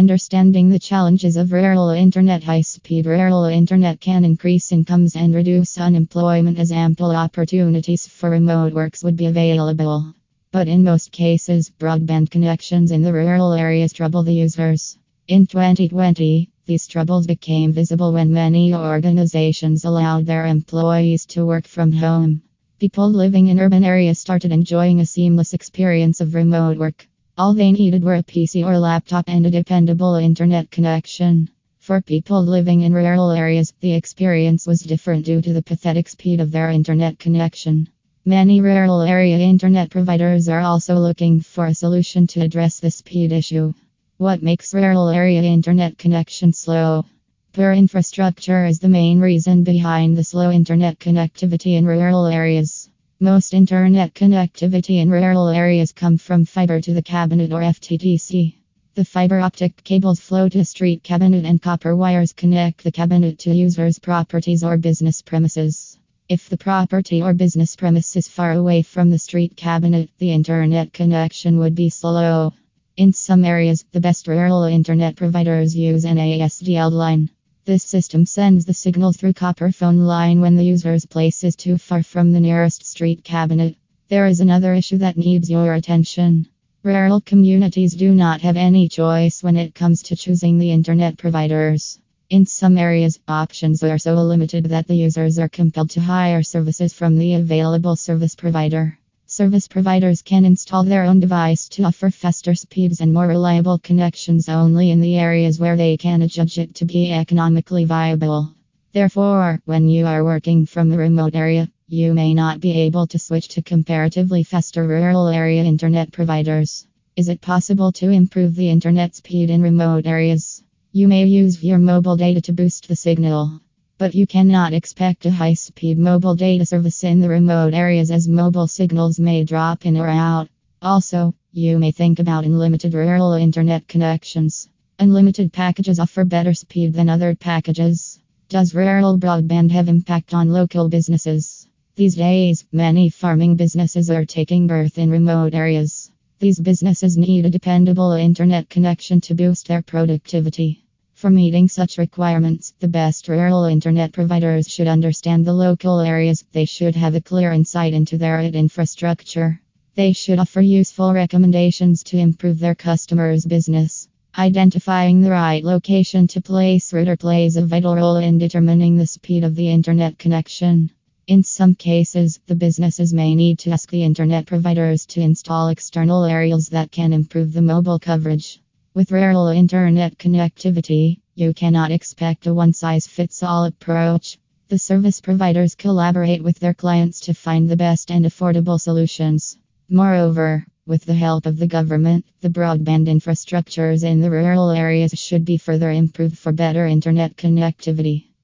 Understanding the challenges of rural internet high speed rural internet can increase incomes and reduce unemployment as ample opportunities for remote works would be available. But in most cases, broadband connections in the rural areas trouble the users. In 2020, these troubles became visible when many organizations allowed their employees to work from home. People living in urban areas started enjoying a seamless experience of remote work. All they needed were a PC or laptop and a dependable internet connection. For people living in rural areas, the experience was different due to the pathetic speed of their internet connection. Many rural area internet providers are also looking for a solution to address the speed issue. What makes rural area internet connection slow? Poor infrastructure is the main reason behind the slow internet connectivity in rural areas. Most internet connectivity in rural areas come from fiber to the cabinet or FTTC. The fiber optic cables flow to street cabinet and copper wires connect the cabinet to users' properties or business premises. If the property or business premise is far away from the street cabinet, the internet connection would be slow. In some areas, the best rural internet providers use an ASDL line. This system sends the signal through copper phone line when the user's place is too far from the nearest street cabinet. There is another issue that needs your attention. Rural communities do not have any choice when it comes to choosing the internet providers. In some areas, options are so limited that the users are compelled to hire services from the available service provider. Service providers can install their own device to offer faster speeds and more reliable connections only in the areas where they can judge it to be economically viable. Therefore, when you are working from a remote area, you may not be able to switch to comparatively faster rural area internet providers. Is it possible to improve the internet speed in remote areas? You may use your mobile data to boost the signal. But you cannot expect a high speed mobile data service in the remote areas as mobile signals may drop in or out. Also, you may think about unlimited rural internet connections. Unlimited packages offer better speed than other packages. Does rural broadband have impact on local businesses? These days, many farming businesses are taking birth in remote areas. These businesses need a dependable internet connection to boost their productivity. For meeting such requirements, the best rural internet providers should understand the local areas. They should have a clear insight into their infrastructure. They should offer useful recommendations to improve their customers' business. Identifying the right location to place router plays a vital role in determining the speed of the internet connection. In some cases, the businesses may need to ask the internet providers to install external aerials that can improve the mobile coverage. With rural internet connectivity, you cannot expect a one size fits all approach. The service providers collaborate with their clients to find the best and affordable solutions. Moreover, with the help of the government, the broadband infrastructures in the rural areas should be further improved for better internet connectivity.